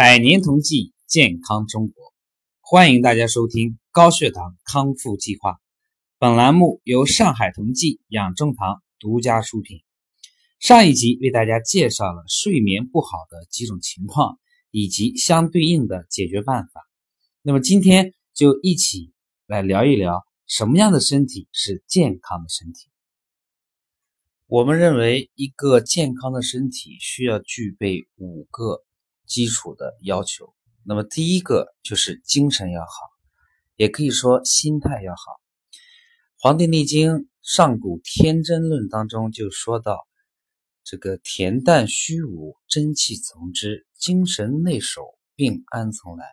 百年同济，健康中国，欢迎大家收听高血糖康复计划。本栏目由上海同济养正堂独家出品。上一集为大家介绍了睡眠不好的几种情况以及相对应的解决办法。那么今天就一起来聊一聊什么样的身体是健康的身体。我们认为，一个健康的身体需要具备五个。基础的要求，那么第一个就是精神要好，也可以说心态要好。《黄帝内经·上古天真论》当中就说到：“这个恬淡虚无，真气从之；精神内守，病安从来。”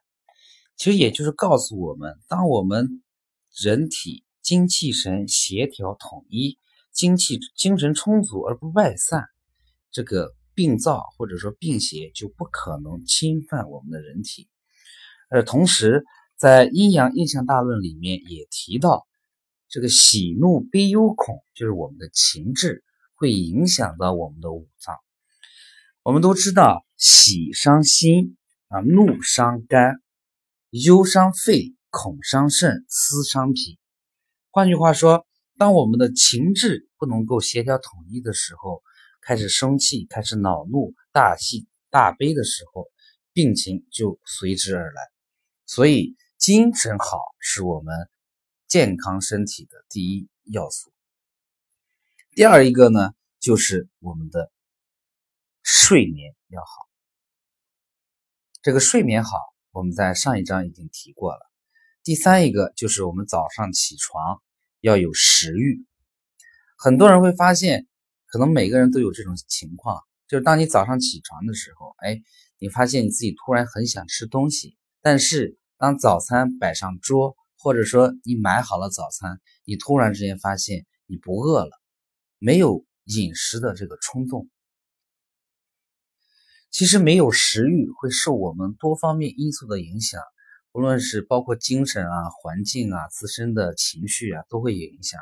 其实也就是告诉我们，当我们人体精气神协调统一，精气精神充足而不外散，这个。病灶或者说病邪就不可能侵犯我们的人体，而同时在《阴阳印象大论》里面也提到，这个喜怒悲忧恐就是我们的情志会影响到我们的五脏。我们都知道，喜伤心啊，怒伤肝，忧伤肺，恐伤肾，思伤脾。换句话说，当我们的情志不能够协调统一的时候，开始生气，开始恼怒、大喜大悲的时候，病情就随之而来。所以，精神好是我们健康身体的第一要素。第二一个呢，就是我们的睡眠要好。这个睡眠好，我们在上一章已经提过了。第三一个就是我们早上起床要有食欲。很多人会发现。可能每个人都有这种情况，就是当你早上起床的时候，哎，你发现你自己突然很想吃东西，但是当早餐摆上桌，或者说你买好了早餐，你突然之间发现你不饿了，没有饮食的这个冲动。其实没有食欲会受我们多方面因素的影响，无论是包括精神啊、环境啊、自身的情绪啊，都会有影响。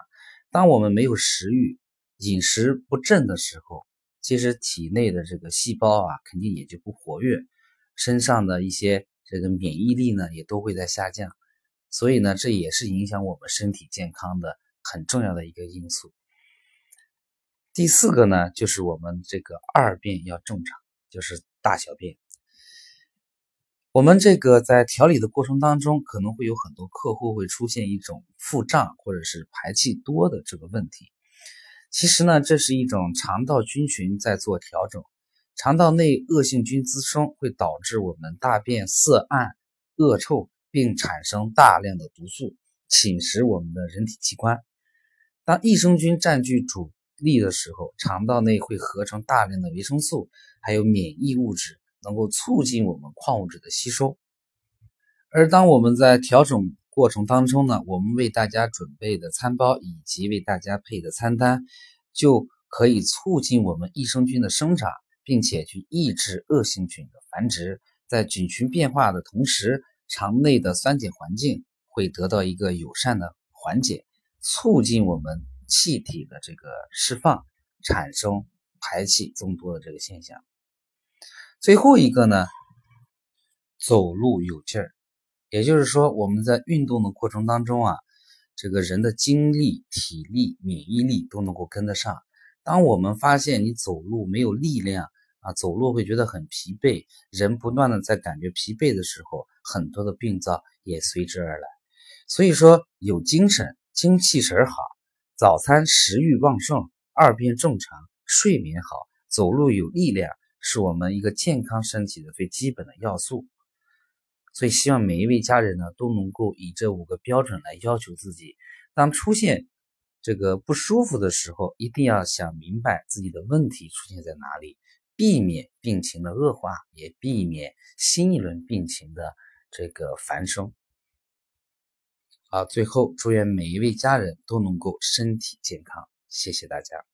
当我们没有食欲，饮食不振的时候，其实体内的这个细胞啊，肯定也就不活跃，身上的一些这个免疫力呢，也都会在下降，所以呢，这也是影响我们身体健康的很重要的一个因素。第四个呢，就是我们这个二便要正常，就是大小便。我们这个在调理的过程当中，可能会有很多客户会出现一种腹胀或者是排气多的这个问题。其实呢，这是一种肠道菌群在做调整，肠道内恶性菌滋生会导致我们大便色暗、恶臭，并产生大量的毒素，侵蚀我们的人体器官。当益生菌占据主力的时候，肠道内会合成大量的维生素，还有免疫物质，能够促进我们矿物质的吸收。而当我们在调整，过程当中呢，我们为大家准备的餐包以及为大家配的餐单，就可以促进我们益生菌的生长，并且去抑制恶性菌的繁殖。在菌群变化的同时，肠内的酸碱环境会得到一个友善的缓解，促进我们气体的这个释放，产生排气增多的这个现象。最后一个呢，走路有劲儿。也就是说，我们在运动的过程当中啊，这个人的精力、体力、免疫力都能够跟得上。当我们发现你走路没有力量啊，走路会觉得很疲惫，人不断的在感觉疲惫的时候，很多的病灶也随之而来。所以说，有精神、精气神好，早餐食欲旺盛，二便正常，睡眠好，走路有力量，是我们一个健康身体的最基本的要素。所以，希望每一位家人呢都能够以这五个标准来要求自己。当出现这个不舒服的时候，一定要想明白自己的问题出现在哪里，避免病情的恶化，也避免新一轮病情的这个繁生。好，最后祝愿每一位家人都能够身体健康，谢谢大家。